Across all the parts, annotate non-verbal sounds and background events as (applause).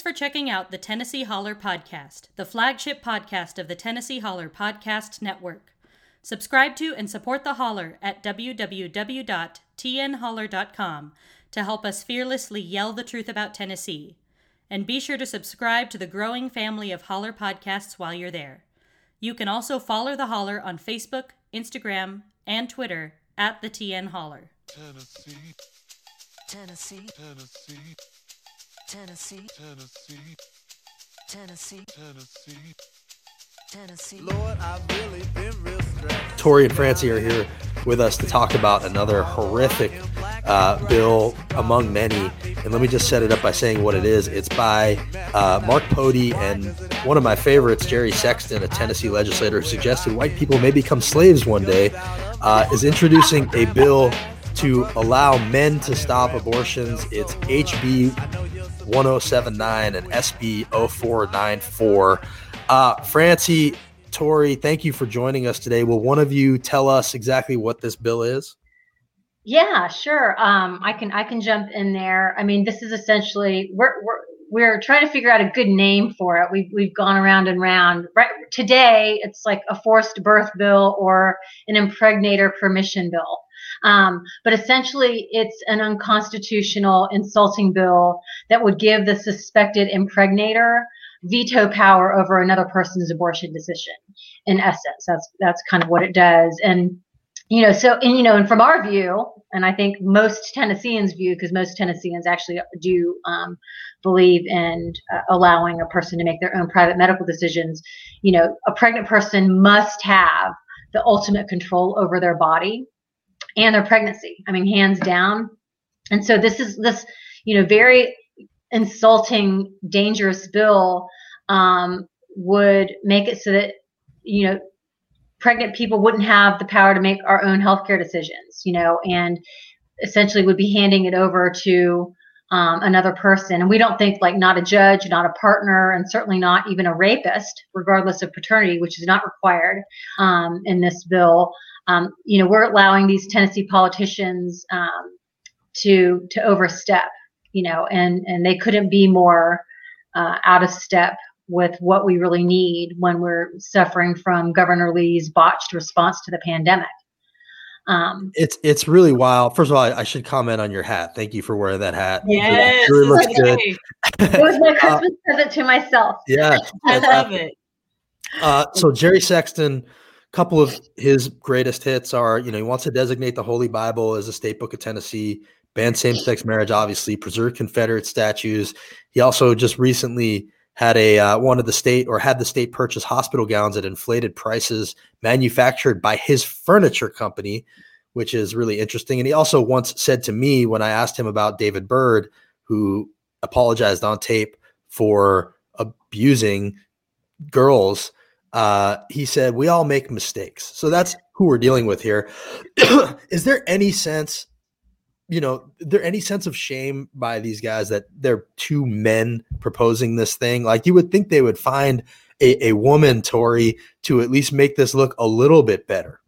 Thanks for checking out the Tennessee Holler Podcast, the flagship podcast of the Tennessee Holler Podcast Network. Subscribe to and support the Holler at www.tnholler.com to help us fearlessly yell the truth about Tennessee. And be sure to subscribe to the growing family of Holler podcasts while you're there. You can also follow the Holler on Facebook, Instagram, and Twitter at the TN Holler. Tennessee, Tennessee, Tennessee, Tennessee, Tennessee, Tennessee, Tennessee. Tennessee. Lord, I've really been real stressed. Tori and Francie are here with us to talk about another horrific uh, bill among many. And let me just set it up by saying what it is. It's by uh, Mark Pody and one of my favorites, Jerry Sexton, a Tennessee legislator who suggested white people may become slaves one day, uh, is introducing a bill to allow men to stop abortions. It's HB 1079 and SB 0494. Uh, Francie, Tori, thank you for joining us today. Will one of you tell us exactly what this bill is? Yeah, sure. Um, I can I can jump in there. I mean, this is essentially we're we're we're trying to figure out a good name for it. We've we've gone around and round. Right today, it's like a forced birth bill or an impregnator permission bill. Um, but essentially, it's an unconstitutional, insulting bill that would give the suspected impregnator veto power over another person's abortion decision. In essence, that's that's kind of what it does. And you know, so and you know, and from our view, and I think most Tennesseans' view, because most Tennesseans actually do um, believe in uh, allowing a person to make their own private medical decisions. You know, a pregnant person must have the ultimate control over their body and their pregnancy. I mean, hands down. And so this is this, you know, very insulting, dangerous bill um, would make it so that you know pregnant people wouldn't have the power to make our own healthcare decisions, you know, and essentially would be handing it over to um, another person. And we don't think like not a judge, not a partner, and certainly not even a rapist, regardless of paternity, which is not required um, in this bill. Um, you know, we're allowing these Tennessee politicians um, to to overstep, you know, and and they couldn't be more uh, out of step with what we really need when we're suffering from Governor Lee's botched response to the pandemic. Um, It's it's really wild. First of all, I, I should comment on your hat. Thank you for wearing that hat. Yes, it really looks good. okay. it was my Uh, Christmas present to myself. (laughs) Yeah. I love it. Uh, so Jerry Sexton, a couple of his greatest hits are, you know, he wants to designate the Holy Bible as a state book of Tennessee, ban same-sex marriage, obviously, preserve Confederate statues. He also just recently had a uh, wanted the state or had the state purchase hospital gowns at inflated prices, manufactured by his furniture company, which is really interesting. And he also once said to me when I asked him about David Byrd, who apologized on tape for abusing girls uh, he said, We all make mistakes. So that's who we're dealing with here. (clears throat) Is there any sense, you know, there any sense of shame by these guys that they're two men proposing this thing? Like you would think they would find a, a woman, Tori, to at least make this look a little bit better.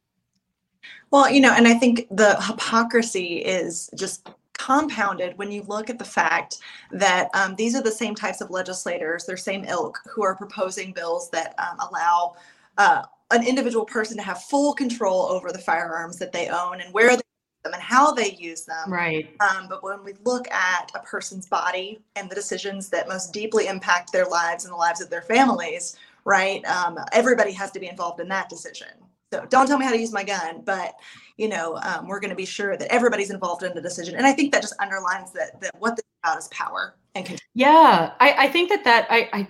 Well, you know, and I think the hypocrisy is just compounded when you look at the fact that um, these are the same types of legislators, their same ilk, who are proposing bills that um, allow uh, an individual person to have full control over the firearms that they own and where they them and how they use them. Right. Um, but when we look at a person's body and the decisions that most deeply impact their lives and the lives of their families, right? Um, everybody has to be involved in that decision. So don't tell me how to use my gun, but you know, um, we're going to be sure that everybody's involved in the decision. And I think that just underlines that that what this is about is power and control. Yeah, I, I think that that I, I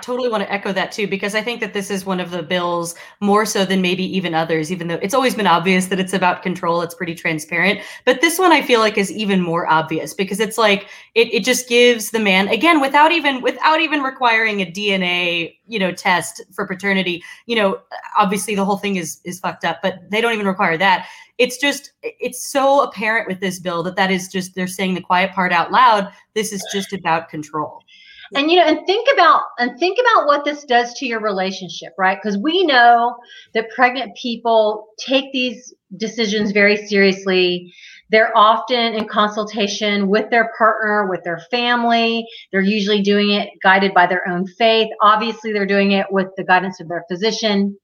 totally want to echo that too because I think that this is one of the bills more so than maybe even others. Even though it's always been obvious that it's about control, it's pretty transparent. But this one I feel like is even more obvious because it's like it, it just gives the man again without even without even requiring a DNA you know test for paternity. You know, obviously the whole thing is is fucked up, but they don't even require that it's just it's so apparent with this bill that that is just they're saying the quiet part out loud this is just about control and you know and think about and think about what this does to your relationship right because we know that pregnant people take these decisions very seriously they're often in consultation with their partner, with their family. They're usually doing it guided by their own faith. Obviously, they're doing it with the guidance of their physician.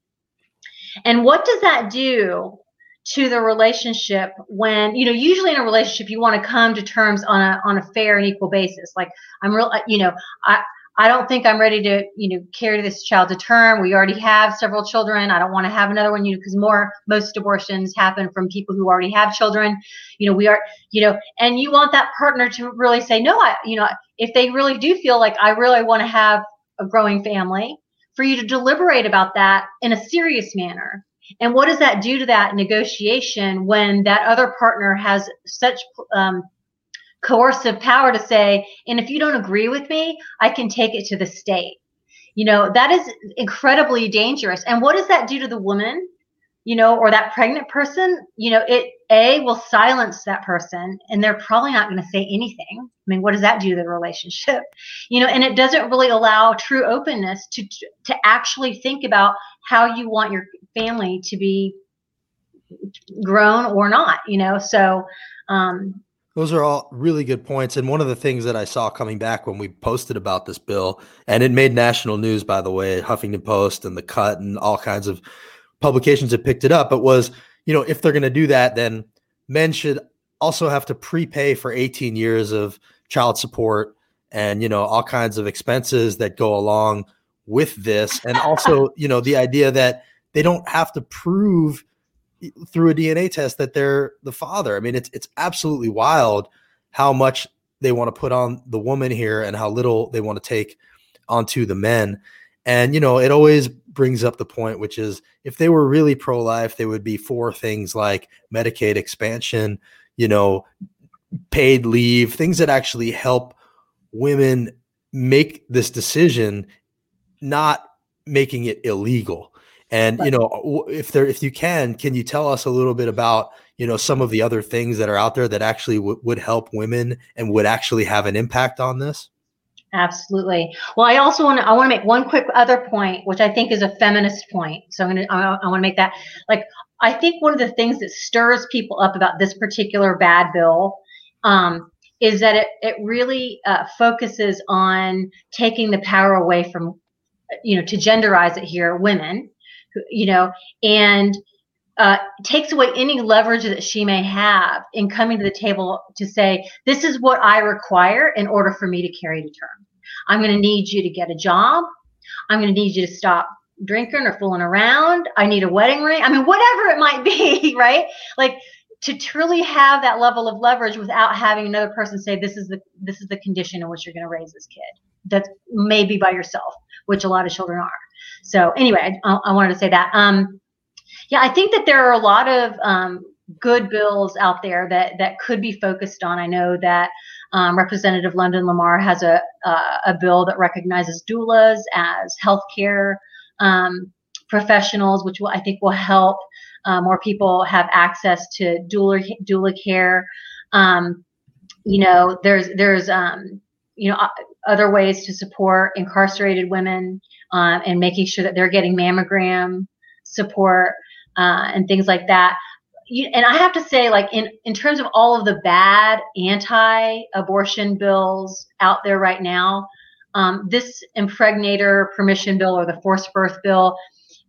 And what does that do to the relationship when you know usually in a relationship you want to come to terms on a on a fair and equal basis. Like i'm real you know i i don't think i'm ready to you know carry this child to term. We already have several children. I don't want to have another one you know because more most abortions happen from people who already have children. You know we are you know and you want that partner to really say no i you know if they really do feel like i really want to have a growing family for you to deliberate about that in a serious manner and what does that do to that negotiation when that other partner has such um, coercive power to say, and if you don't agree with me, I can take it to the state? You know, that is incredibly dangerous. And what does that do to the woman, you know, or that pregnant person? You know, it A will silence that person and they're probably not going to say anything. I mean, what does that do to the relationship? (laughs) You know, and it doesn't really allow true openness to to actually think about how you want your family to be grown or not, you know. So um Those are all really good points. And one of the things that I saw coming back when we posted about this bill, and it made national news, by the way, Huffington Post and The Cut and all kinds of publications have picked it up, it was, you know, if they're going to do that, then men should also have to prepay for 18 years of child support and, you know, all kinds of expenses that go along with this. And also, (laughs) you know, the idea that they don't have to prove through a DNA test that they're the father. I mean, it's it's absolutely wild how much they want to put on the woman here and how little they want to take onto the men. And you know, it always brings up the point, which is if they were really pro-life, they would be for things like Medicaid expansion, you know, paid leave, things that actually help women make this decision, not making it illegal. And you know, if there, if you can, can you tell us a little bit about you know some of the other things that are out there that actually w- would help women and would actually have an impact on this? Absolutely. Well, I also want to I want to make one quick other point, which I think is a feminist point. So I'm gonna I, I want to make that like I think one of the things that stirs people up about this particular bad bill um, is that it it really uh, focuses on taking the power away from you know to genderize it here women you know, and uh, takes away any leverage that she may have in coming to the table to say, this is what I require in order for me to carry to term. I'm going to need you to get a job. I'm going to need you to stop drinking or fooling around. I need a wedding ring. I mean, whatever it might be, (laughs) right? Like to truly have that level of leverage without having another person say, this is the this is the condition in which you're going to raise this kid. That's maybe by yourself, which a lot of children are. So anyway, I, I wanted to say that. Um, yeah, I think that there are a lot of um, good bills out there that that could be focused on. I know that um, Representative London Lamar has a uh, a bill that recognizes doulas as healthcare um, professionals, which will, I think will help uh, more people have access to doula doula care. Um, you know, there's there's um, you know other ways to support incarcerated women um, and making sure that they're getting mammogram support uh, and things like that. You, and I have to say, like in in terms of all of the bad anti-abortion bills out there right now, um, this impregnator permission bill or the forced birth bill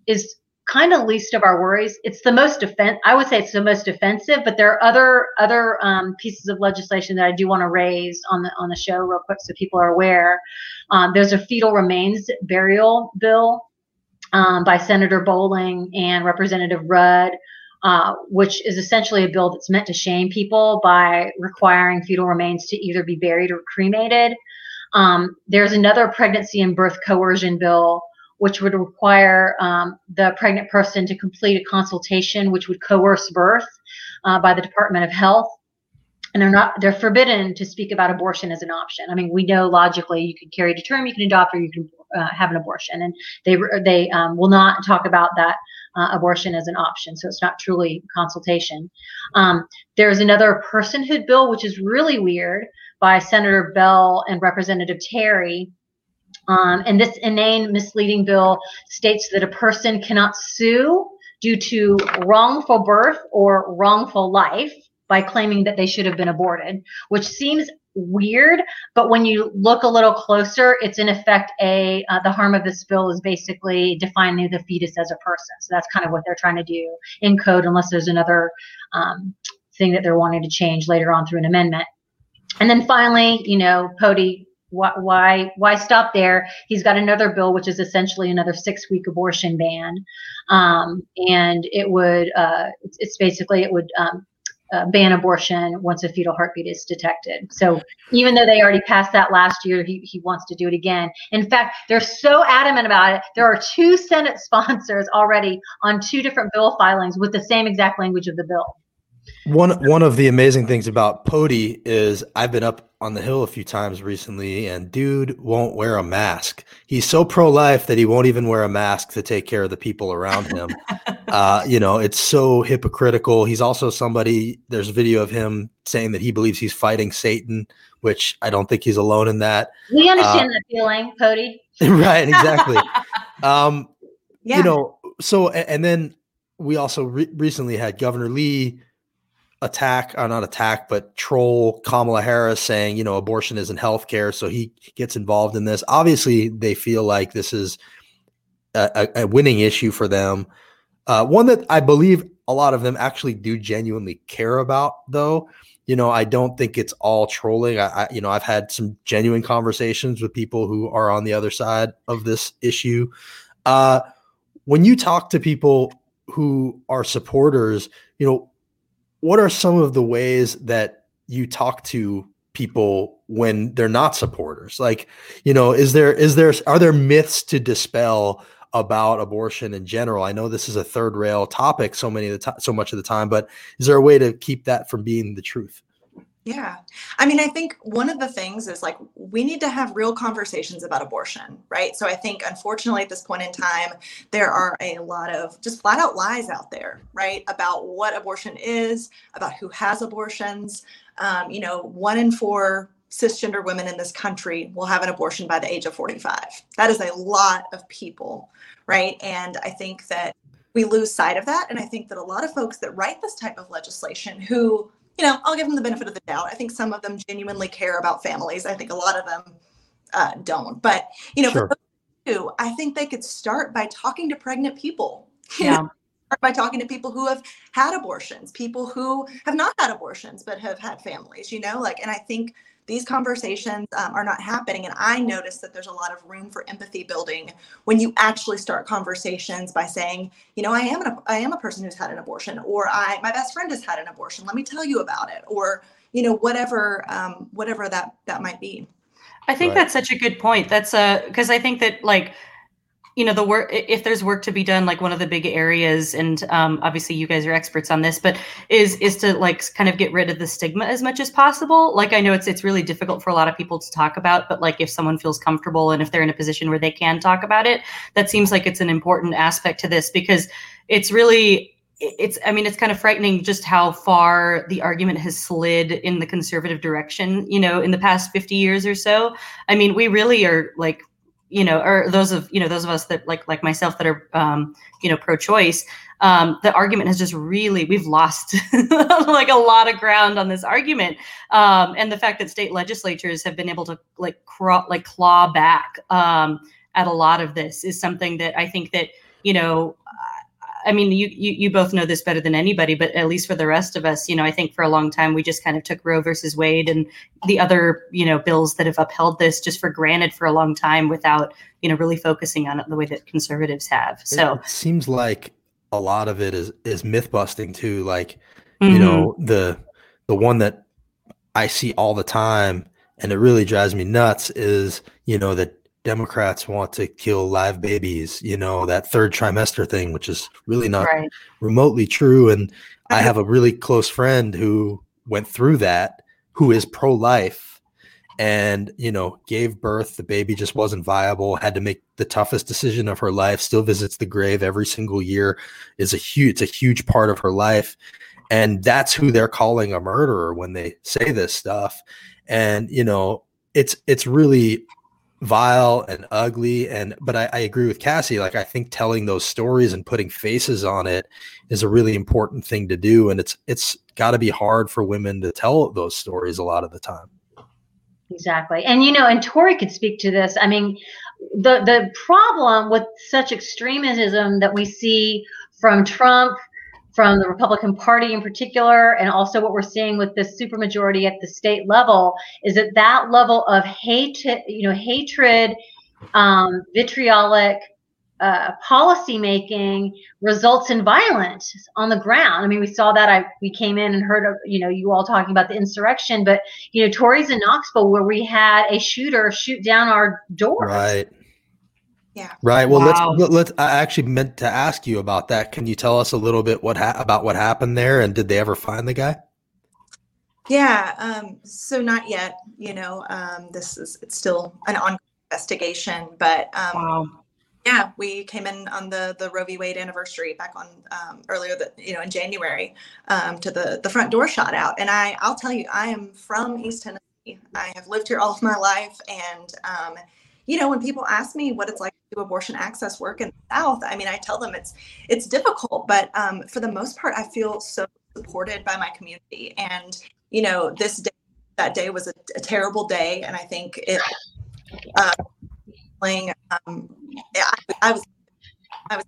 is kind of least of our worries. It's the most defense. I would say it's the most offensive, but there are other other um, pieces of legislation that I do want to raise on the on the show real quick so people are aware. Um, there's a fetal remains burial bill um, by Senator Bowling and Representative Rudd. Uh, which is essentially a bill that's meant to shame people by requiring fetal remains to either be buried or cremated. Um, there's another pregnancy and birth coercion bill which would require um, the pregnant person to complete a consultation, which would coerce birth uh, by the Department of Health. And they're not they're forbidden to speak about abortion as an option. I mean, we know logically you can carry to term, you can adopt, or you can uh, have an abortion, and they they um, will not talk about that uh, abortion as an option. So it's not truly consultation. Um, there's another personhood bill, which is really weird, by Senator Bell and Representative Terry, um, and this inane, misleading bill states that a person cannot sue due to wrongful birth or wrongful life by claiming that they should have been aborted, which seems weird. But when you look a little closer, it's in effect a uh, the harm of this bill is basically defining the fetus as a person. So that's kind of what they're trying to do in code, unless there's another um, thing that they're wanting to change later on through an amendment. And then finally, you know, Pody, why, why, stop there? He's got another bill, which is essentially another six-week abortion ban, um, and it would, uh, it's, it's basically it would um, uh, ban abortion once a fetal heartbeat is detected. So even though they already passed that last year, he, he wants to do it again. In fact, they're so adamant about it. There are two Senate (laughs) sponsors already on two different bill filings with the same exact language of the bill. One one of the amazing things about Pody is I've been up on the hill a few times recently, and dude won't wear a mask. He's so pro life that he won't even wear a mask to take care of the people around him. (laughs) uh, you know, it's so hypocritical. He's also somebody. There's a video of him saying that he believes he's fighting Satan, which I don't think he's alone in that. We understand that feeling, Pody. (laughs) right? Exactly. (laughs) um, Yeah. you know so and then we also re- recently had governor lee attack or not attack but troll kamala harris saying you know abortion isn't healthcare so he gets involved in this obviously they feel like this is a, a, a winning issue for them uh, one that i believe a lot of them actually do genuinely care about though you know i don't think it's all trolling I, I you know i've had some genuine conversations with people who are on the other side of this issue uh, when you talk to people who are supporters, you know, what are some of the ways that you talk to people when they're not supporters? Like, you know, is there is there are there myths to dispel about abortion in general? I know this is a third rail topic so many of the time, so much of the time, but is there a way to keep that from being the truth? Yeah. I mean, I think one of the things is like we need to have real conversations about abortion, right? So I think unfortunately at this point in time, there are a lot of just flat out lies out there, right? About what abortion is, about who has abortions. Um, you know, one in four cisgender women in this country will have an abortion by the age of 45. That is a lot of people, right? And I think that we lose sight of that. And I think that a lot of folks that write this type of legislation who you know, I'll give them the benefit of the doubt. I think some of them genuinely care about families. I think a lot of them uh, don't. But you know, Sure. for those who, I think they could start by talking to pregnant people. (laughs) you Yeah. know, by talking to people who have had abortions, people who have not had abortions but have had families. You know, like, and I think these conversations um, are not happening. And I notice that there's a lot of room for empathy building when you actually start conversations by saying, you know, I am an, I am a person who's had an abortion, or I my best friend has had an abortion. Let me tell you about it, or you know, whatever um, whatever that that might be. I think Right. that's such a good point. That's a because I think that like you know the work if there's work to be done like one of the big areas and um, obviously you guys are experts on this but is is to like kind of get rid of the stigma as much as possible. Like i know it's it's really difficult for a lot of people to talk about but like if someone feels comfortable and if they're in a position where they can talk about it that seems like it's an important aspect to this because it's really it's i mean it's kind of frightening just how far the argument has slid in the conservative direction you know in the past 50 years or so. I mean we really are like you know or those of you know those of us that like like myself that are um you know pro-choice um the argument has just really we've lost (laughs) like a lot of ground on this argument. Um and the fact that state legislatures have been able to like craw like claw back um at a lot of this is something that i think that you know I mean, you, you you both know this better than anybody, but at least for the rest of us, you know, I think for a long time we just kind of took Roe versus Wade and the other, you know, bills that have upheld this just for granted for a long time without, you know, really focusing on it the way that conservatives have. So, it seems like a lot of it is is myth busting too. Like mhm. you know the the one that I see all the time, and it really drives me nuts is you know that Democrats want to kill live babies. You know that third trimester thing, which is really not right. remotely true. And I (laughs) have a really close friend who went through that, who is pro life and, you know, gave birth. The baby just wasn't viable, had to make the toughest decision of her life, still visits the grave every single year, is a huge, it's a huge part of her life. And that's who they're calling a murderer when they say this stuff. And, you know, it's, it's really vile and ugly and but I, I agree with cassie like i think telling those stories and putting faces on it is a really important thing to do and it's it's got to be hard for women to tell those stories a lot of the time Exactly. And you know, and Tori could speak to this. I mean, the the problem with such extremism that we see from Trump, from the Republican Party in particular, and also what we're seeing with the supermajority at the state level is that that level of hate, you know, hatred, um, vitriolic uh, policy making results in violence on the ground. I mean, we saw that. I we came in and heard of you know you all talking about the insurrection, but you know Tori's in Knoxville where we had a shooter shoot down our doors. right Yeah. right well Wow. let's let, let's i actually meant to ask you about that can you tell us a little bit what ha- about what happened there and did they ever find the guy Yeah, um, so not yet. You know, um, this is it's still an ongoing investigation, but um, Wow. yeah, we came in on the the Roe v. Wade anniversary back on um, earlier, that you know, in January, um, to the the front door shot out, and I I'll tell you, I am from East Tennessee. I have lived here all of my life, and um, you know, when people ask me what it's like to do abortion access work in the South, I mean, I tell them it's it's difficult, but um, for the most part, I feel so supported by my community, and you know, this day, that day was a, a terrible day, and I think it. Uh, um, I, I was, I was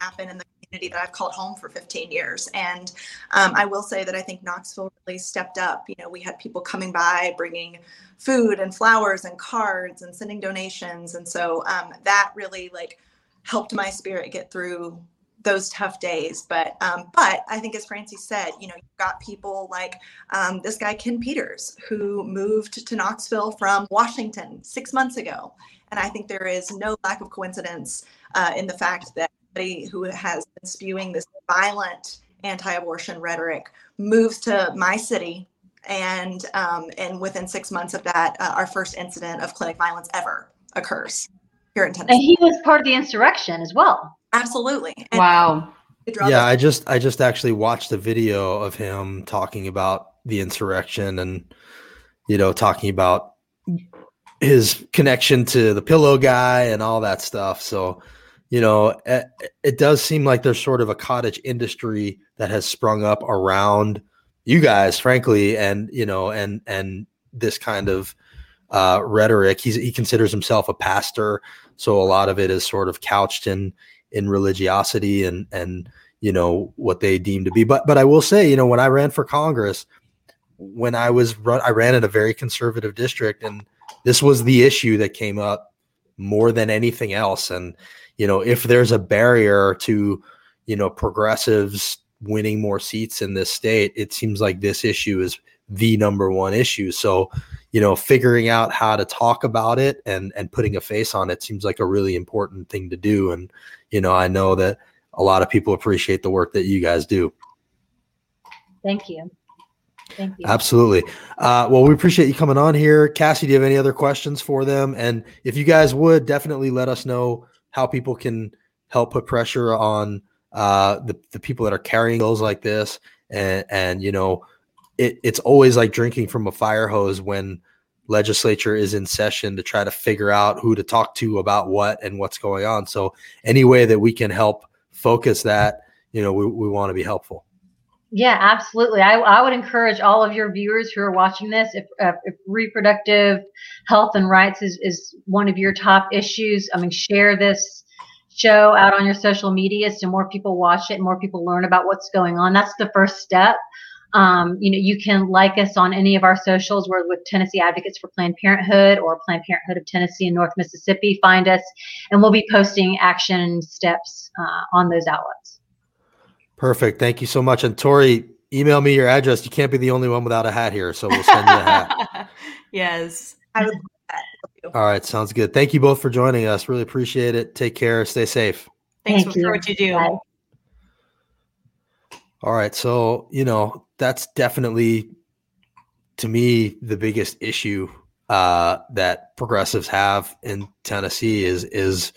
happen in the community that I've called home for 15 years. And um, I will say that I think Knoxville really stepped up. You know, we had people coming by bringing food and flowers and cards and sending donations. And so um, that really like helped my spirit get through those tough days. But um, but I think as Francie said, you know, you've got people like um, this guy Ken Peters who moved to Knoxville from Washington six months ago. And I think there is no lack of coincidence uh, in the fact that somebody who has been spewing this violent anti-abortion rhetoric moves to my city, and um, and within six months of that, uh, our first incident of clinic violence ever occurs here in tennessee And he was part of the insurrection as well. Absolutely. And Wow. yeah i just i just actually watched a video of him talking about the insurrection and you know talking about his connection to the pillow guy and all that stuff so you know it, it does seem like there's sort of a cottage industry that has sprung up around you guys frankly and you know and and this kind of uh rhetoric. He's he considers himself a pastor so a lot of it is sort of couched in in religiosity and and you know what they deem to be. But but i will say you know when i ran for congress when i was run i ran in a very conservative district and this was the issue that came up more than anything else. And you know if there's a barrier to you know progressives winning more seats in this state it seems like this issue is the number one issue. So you know figuring out how to talk about it and and putting a face on it seems like a really important thing to do. And you know i know that a lot of people appreciate the work that you guys do. Thank you. Thank you. Absolutely. Uh, well, we appreciate you coming on here. Cassie, do you have any other questions for them? And if you guys would definitely let us know how people can help put pressure on uh, the, the people that are carrying bills like this. And, and you know, it, it's always like drinking from a fire hose when legislature is in session to try to figure out who to talk to about what and what's going on. So any way that we can help focus that, you know, we, we want to be helpful. Yeah, absolutely. I, I would encourage all of your viewers who are watching this, if, uh, if reproductive health and rights is, is one of your top issues, I mean, share this show out on your social media so more people watch it and more people learn about what's going on. That's the first step. Um, you know, you can like us on any of our socials. We're with Tennessee Advocates for Planned Parenthood or Planned Parenthood of Tennessee and North Mississippi. Find us, and we'll be posting action steps uh, on those outlets. Perfect. Thank you so much. And Tori, email me your address. You can't be the only one without a hat here, so we'll send you a hat. (laughs) yes. I would love that. All right, sounds good. Thank you both for joining us. Really appreciate it. Take care. Stay safe. Thanks Thank for you. what you do. Bye. All right, so you know that's definitely to me the biggest issue uh, that progressives have in Tennessee is is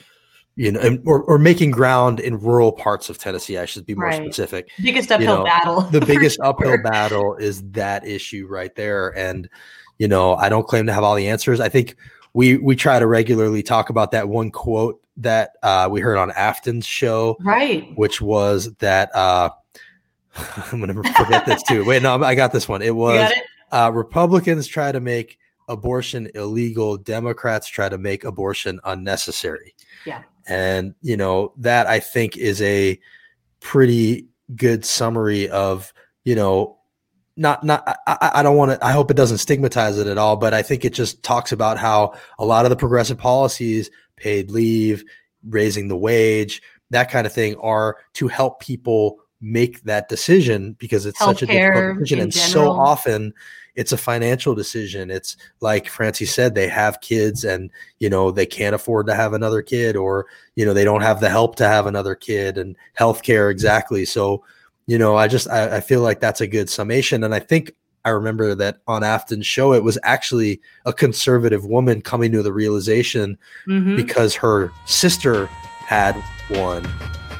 you know and, or, or making ground in rural parts of Tennessee. I should be more Right. specific. Biggest uphill know, battle. (laughs) the biggest for uphill battle is that issue right there and you know i don't claim to have all the answers i think we we try to regularly talk about that one quote that uh, we heard on Afton's show, Right. which was that uh, (laughs) I'm gonna (laughs) forget this too. Wait, no, I got this one. It was it? uh, Republicans try to make abortion illegal. Democrats try to make abortion unnecessary. Yeah. And, you know, that I think is a pretty good summary of, you know, not, not, I- I, don't want to, I hope it doesn't stigmatize it at all, but I think it just talks about how a lot of the progressive policies, paid leave, raising the wage, that kind of thing are to help people make that decision because it's such a difficult decision. And so often it's a financial decision. It's like Francie said, they have kids and, you know, they can't afford to have another kid or, you know, they don't have the help to have another kid and healthcare exactly. So, you know, I just, I, I feel like that's a good summation. And I think I remember that on Afton's show, it was actually a conservative woman coming to the realization Mhm. because her sister had one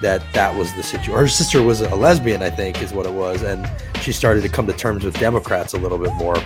that that was the situation. Her sister was a lesbian, I think, is what it was, and she started to come to terms with Democrats a little bit more.